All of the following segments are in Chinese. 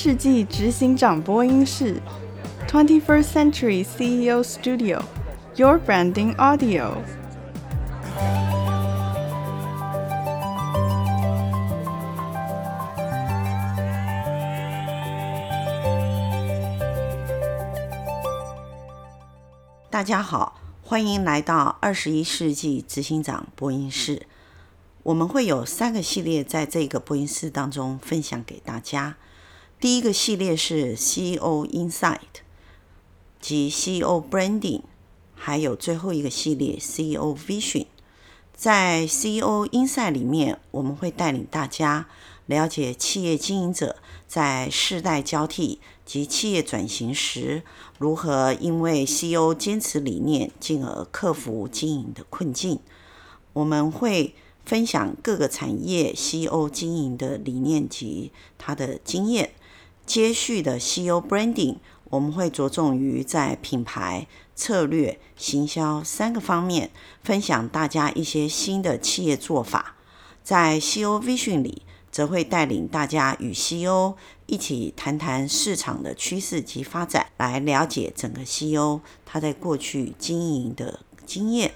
世纪执行长播音室，Twenty First Century CEO Studio，Your Branding Audio。大家好，欢迎来到二十一世纪执行长播音室。我们会有三个系列在这个播音室当中分享给大家。第一个系列是 CEO Insight 及 CEO Branding，还有最后一个系列 CEO Vision。在 CEO Insight 里面，我们会带领大家了解企业经营者在世代交替及企业转型时，如何因为 CEO 坚持理念，进而克服经营的困境。我们会分享各个产业 CEO 经营的理念及他的经验。接续的 CEO Branding，我们会着重于在品牌、策略、行销三个方面，分享大家一些新的企业做法。在 CEO Vision 里，则会带领大家与 CEO 一起谈谈市场的趋势及发展，来了解整个 CEO 他在过去经营的经验。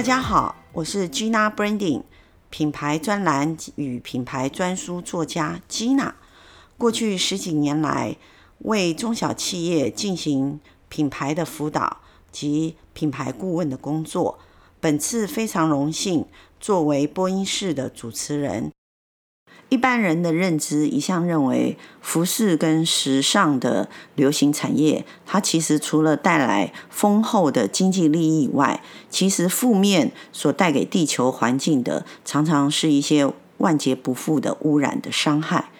大家好，我是 Gina Branding 品牌专栏与品牌专书作家 Gina。过去十几年来，为中小企业进行品牌的辅导及品牌顾问的工作。本次非常荣幸作为播音室的主持人。一般人的认知一向认为，服饰跟时尚的流行产业，它其实除了带来丰厚的经济利益以外，其实负面所带给地球环境的，常常是一些万劫不复的污染的伤害。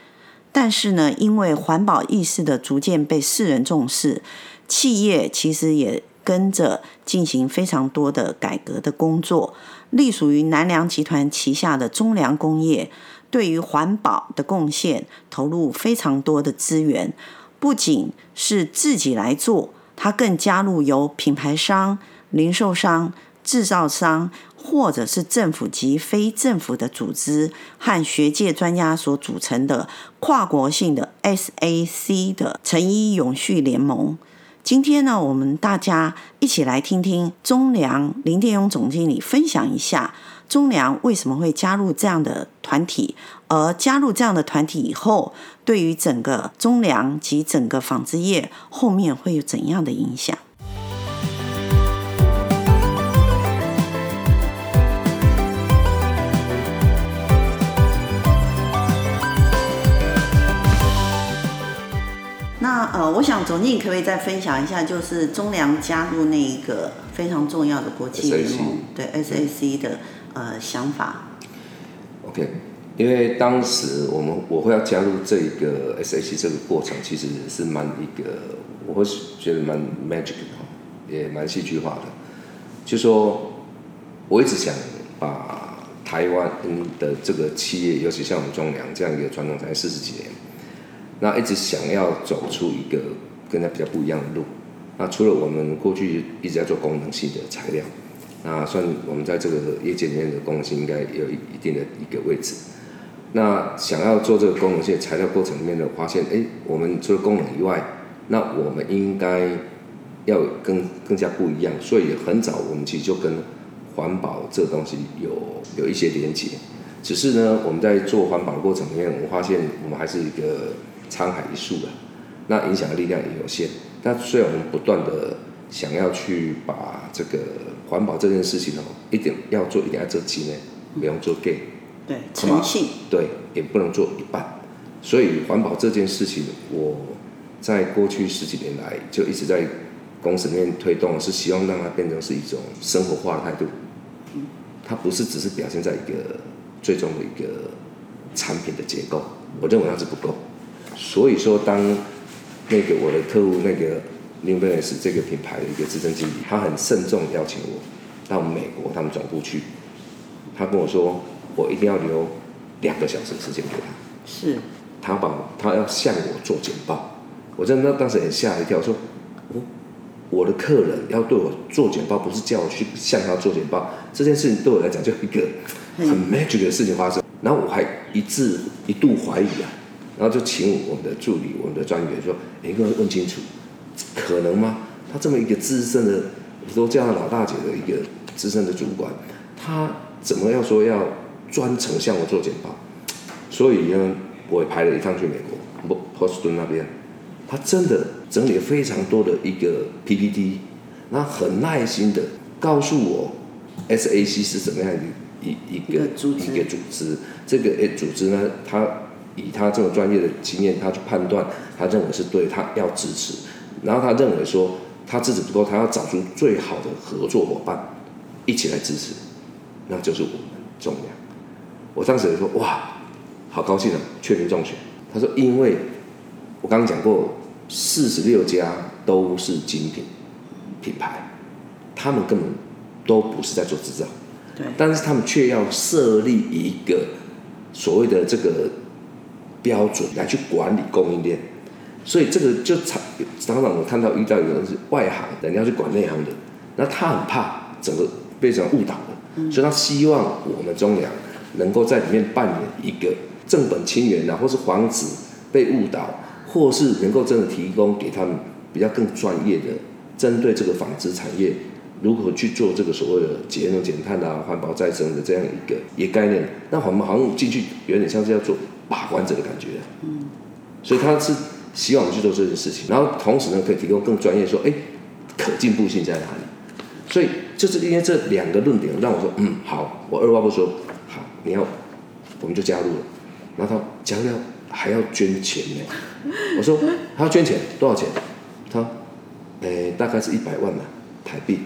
但是呢，因为环保意识的逐渐被世人重视，企业其实也跟着进行非常多的改革的工作。隶属于南良集团旗下的中粮工业。对于环保的贡献，投入非常多的资源，不仅是自己来做，他更加入由品牌商、零售商、制造商，或者是政府及非政府的组织和学界专家所组成的跨国性的 SAC 的成衣永续联盟。今天呢，我们大家一起来听听中粮林殿勇总经理分享一下中粮为什么会加入这样的团体，而加入这样的团体以后，对于整个中粮及整个纺织业后面会有怎样的影响？呃，我想总经理可不可以再分享一下，就是中粮加入那一个非常重要的国际联盟，对 SAC 的呃想法。OK，因为当时我们我会要加入这个 SAC 这个过程，其实是蛮一个，我会觉得蛮 magic 的，也蛮戏剧化的。就说我一直想把台湾的这个企业，尤其像我们中粮这样一个传统产业四十几年。那一直想要走出一个跟它比较不一样的路。那除了我们过去一直在做功能性的材料，那算我们在这个业界里面的功能性应该有一定的一个位置。那想要做这个功能性材料过程里面的发现，哎，我们除了功能以外，那我们应该要更更加不一样。所以很早我们其实就跟环保这东西有有一些连接。只是呢，我们在做环保过程里面，我们发现我们还是一个。沧海一粟了，那影响的力量也有限。那虽然我们不断的想要去把这个环保这件事情哦，一点要做，一点要做精呢，不用做 gay，对，诚信，对，也不能做一半。所以环保这件事情，我在过去十几年来就一直在公司里面推动，是希望让它变成是一种生活化的态度。它不是只是表现在一个最终的一个产品的结构，我认为那是不够。所以说，当那个我的客户那个 New Balance 这个品牌的一个资深经理，他很慎重邀请我到美国他们总部去。他跟我说，我一定要留两个小时时间给他。是。他把他要向我做简报，我真的当时也吓一跳，说，哦，我的客人要对我做简报，不是叫我去向他做简报，这件事情对我来讲就一个很 magic 的事情发生。然后我还一致一度怀疑啊，然后就请我们的助理、我们的专员说：“你给我问清楚，可能吗？他这么一个资深的，都叫他老大姐的一个资深的主管，他怎么要说要专程向我做简报？所以呢，我也排了一趟去美国，波士顿那边。”他真的整理非常多的一个 PPT，然后很耐心的告诉我 SAC 是怎么样的一一个一个组织。这个诶组织呢，他以他这么专业的经验，他去判断，他认为是对，他要支持。然后他认为说他支持不够，他要找出最好的合作伙伴一起来支持，那就是我们中粮。我当时就说哇，好高兴啊，确定中选。他说因为我刚刚讲过。四十六家都是精品品牌，他们根本都不是在做制造，对，但是他们却要设立一个所谓的这个标准来去管理供应链，所以这个就常常常我看到遇到有人是外行人家去管内行的，那他很怕整个被这样误导的，嗯，所以他希望我们中粮能够在里面扮演一个正本清源啊，或是防止被误导。或是能够真的提供给他们比较更专业的，针对这个纺织产业如何去做这个所谓的节能减碳啊、环保再生的这样一个一个概念，那我们好像进去有点像是要做把关者的感觉。嗯，所以他是希望我们去做这件事情，然后同时呢可以提供更专业说，哎，可进步性在哪里？所以就是因为这两个论点让我说，嗯，好，我二话不说，好，你要我们就加入了，然后他加入。还要捐钱呢，我说他要捐钱多少钱？他，诶、大概是一百万嘛，台币。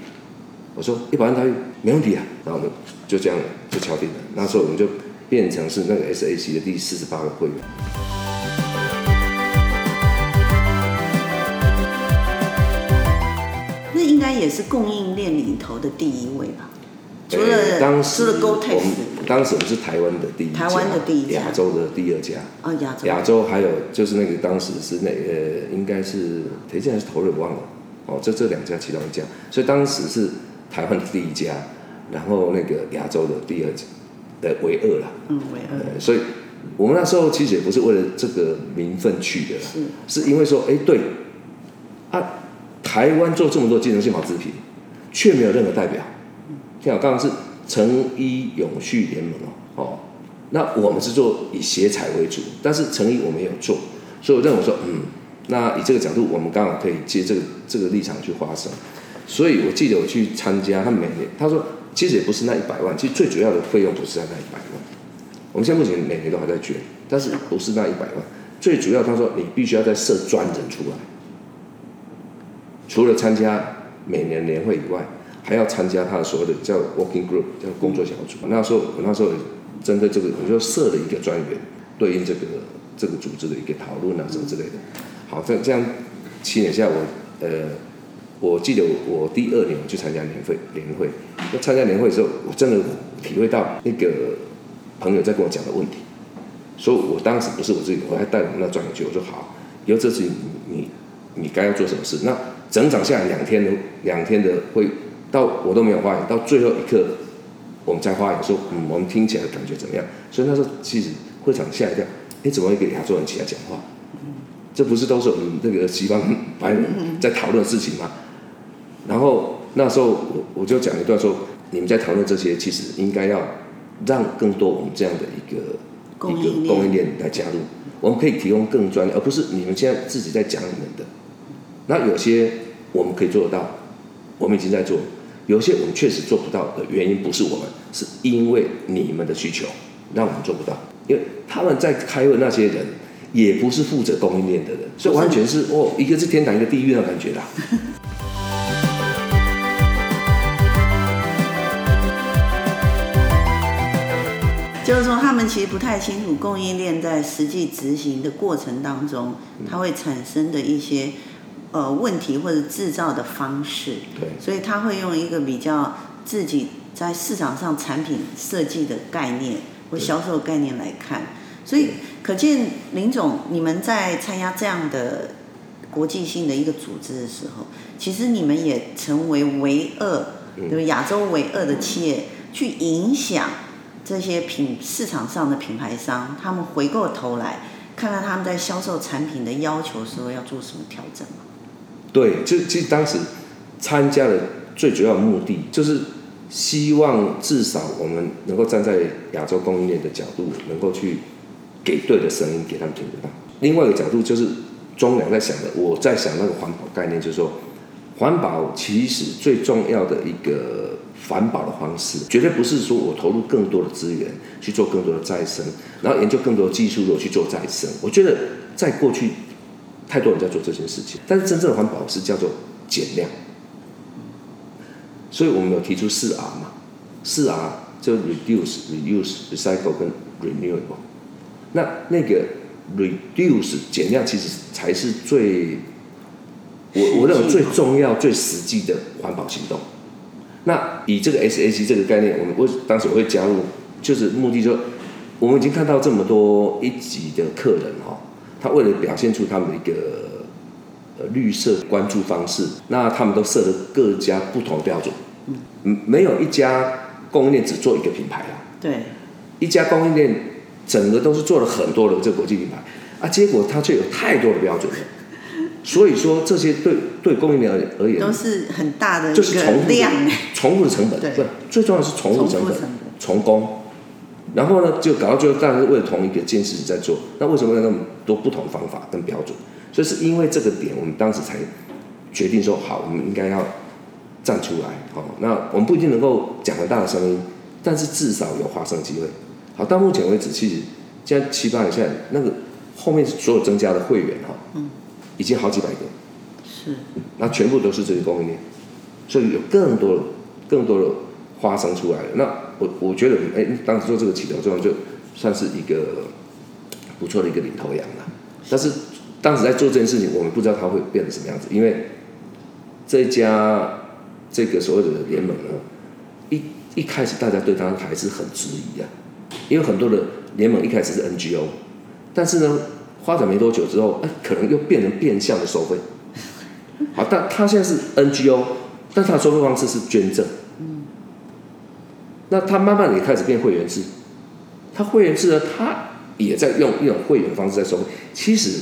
我说一百万台币没问题啊，然后我们就这样就敲定了。那时候我们就变成是那个 SAC 的第四十八个会员。那应该也是供应链里头的第一位吧？除了、欸、当时我们当时我们是台湾的第一家，台湾的第一家，亚洲的第二家。啊、哦，亚洲。亚洲还有就是那个当时是那呃，应该是谁家还是投人忘了。哦，这这两家其中一家，所以当时是台湾的第一家，然后那个亚洲的第二家的唯二了。嗯，为二、呃。所以我们那时候其实也不是为了这个名分去的啦，是是因为说，哎，对，啊，台湾做这么多机能性纺织品，却没有任何代表。像刚刚是成衣永续联盟哦，那我们是做以鞋材为主，但是成衣我们也有做，所以我认为说，嗯，那以这个角度，我们刚好可以借这个这个立场去发声。所以我记得我去参加，他每年他说，其实也不是那一百万，其实最主要的费用不是在那一百万。我们现在目前每年都还在捐，但是不是那一百万，最主要他说你必须要再设专人出来，除了参加每年年会以外。还要参加他的所谓的叫 working group，叫工作小组。那时候我那时候针对这个，我就设了一个专员，对应这个这个组织的一个讨论啊什么之类的。好，这这样七年下来，我呃，我记得我第二年我去参加年会年会，那参加年会的时候，我真的体会到那个朋友在跟我讲的问题，所以我当时不是我自己，我还带我们那专员去，我说好，以后这次你你你该要做什么事？那整场下来两天的两天的会。到我都没有发言，到最后一刻我们才发言说，嗯，我们听起来感觉怎么样？所以那时候其实会场吓一跳，你怎么会给亚洲人起来讲话？这不是都是我们那个西方白人在讨论的事情吗？然后那时候我我就讲一段说，你们在讨论这些，其实应该要让更多我们这样的一个一个供应链来加入，我们可以提供更专业，而不是你们现在自己在讲你们的。那有些我们可以做得到，我们已经在做。有些我们确实做不到的原因不是我们，是因为你们的需求让我们做不到。因为他们在开会那些人也不是负责供应链的人，所以完全是哦，一个是天堂，一个地狱的感觉啦。就是说，他们其实不太清楚供应链在实际执行的过程当中，它会产生的一些。呃，问题或者制造的方式，对，所以他会用一个比较自己在市场上产品设计的概念或销售概念来看，所以可见林总，你们在参加这样的国际性的一个组织的时候，其实你们也成为唯二，对不对？亚洲唯二的企业，去影响这些品市场上的品牌商，他们回过头来看看他们在销售产品的要求的时候要做什么调整。对，就其实当时参加的最主要的目的就是希望至少我们能够站在亚洲供应链的角度，能够去给对的声音给他们听得到。另外一个角度就是。中粮在想的，我在想那个环保概念，就是说，环保其实最重要的一个环保的方式，绝对不是说我投入更多的资源去做更多的再生，然后研究更多的技术我去做再生。我觉得在过去，太多人在做这件事情，但是真正的环保是叫做减量。所以我们有提出四 R 嘛，四 R 就 reduce、reuse、recycle 跟 renewable。那那个。Reduce 减量其实才是最，我我认为最重要、最实际的环保行动。那以这个 SAC 这个概念，我们为当时我会加入，就是目的就，我们已经看到这么多一级的客人哈，他为了表现出他们的一个呃绿色关注方式，那他们都设了各家不同标准，嗯，没有一家供应链只做一个品牌啦，对，一家供应链。整个都是做了很多的这个国际品牌啊，结果它却有太多的标准了，所以说这些对对供应链而言都是很大的就是重复量，重复的成本，对，最重要的是重复成本，重工，然后呢就搞到最后大家是为了同一个件事情在做，那为什么有那么多不同的方法跟标准？所以是因为这个点，我们当时才决定说好，我们应该要站出来，好，那我们不一定能够讲很大的声音，但是至少有发声机会。好，到目前为止，其实现在七八年下来，那个后面所有增加的会员哈，嗯，已经好几百个，是，那全部都是这些供应链，所以有更多的、更多的花生出来了。那我我觉得，哎、欸，当时做这个起头作用，就算是一个不错的一个领头羊了。但是当时在做这件事情，我们不知道它会变成什么样子，因为这家这个所谓的联盟呢，一一开始大家对它还是很质疑的。因为很多的联盟一开始是 NGO，但是呢，发展没多久之后，哎，可能又变成变相的收费。好，但他现在是 NGO，但他的收费方式是捐赠。嗯。那他慢慢的也开始变会员制，他会员制呢，他也在用一种会员方式在收费。其实，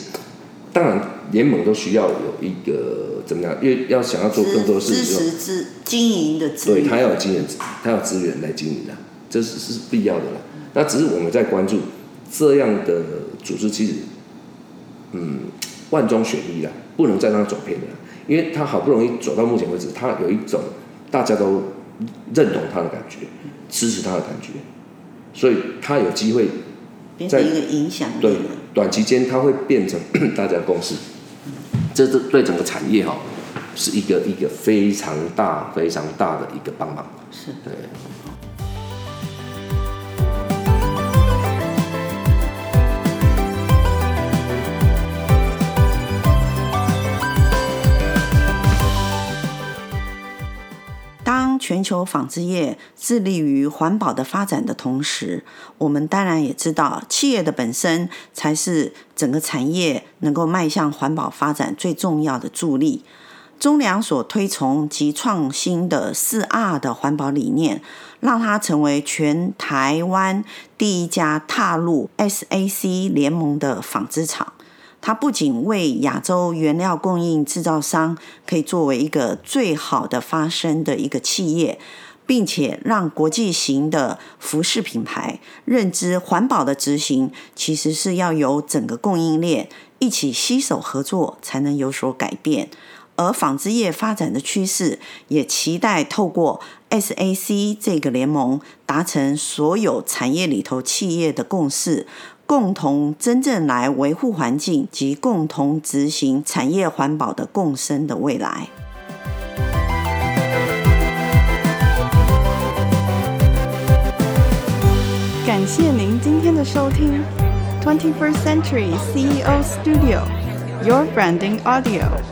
当然联盟都需要有一个怎么样，因为要想要做更多的事情，支持经营的资对他要有经验，他要资源来经营的，这是是必要的啦。那只是我们在关注这样的组织，其实，嗯，万中选一啦，不能再让它走偏了，因为它好不容易走到目前为止，它有一种大家都认同它的感觉，支持它的感觉，所以它有机会在变成一个影响力。对，短期间它会变成大家的共识，这是对整个产业哈，是一个一个非常大非常大的一个帮忙。是，对。全球纺织业致力于环保的发展的同时，我们当然也知道，企业的本身才是整个产业能够迈向环保发展最重要的助力。中粮所推崇及创新的四 R 的环保理念，让它成为全台湾第一家踏入 SAC 联盟的纺织厂。它不仅为亚洲原料供应制造商可以作为一个最好的发声的一个企业，并且让国际型的服饰品牌认知环保的执行，其实是要由整个供应链一起携手合作才能有所改变。而纺织业发展的趋势，也期待透过 SAC 这个联盟，达成所有产业里头企业的共识。共同真正来维护环境及共同执行产业环保的共生的未来。感谢您今天的收听，Twenty First Century CEO Studio，Your Branding Audio。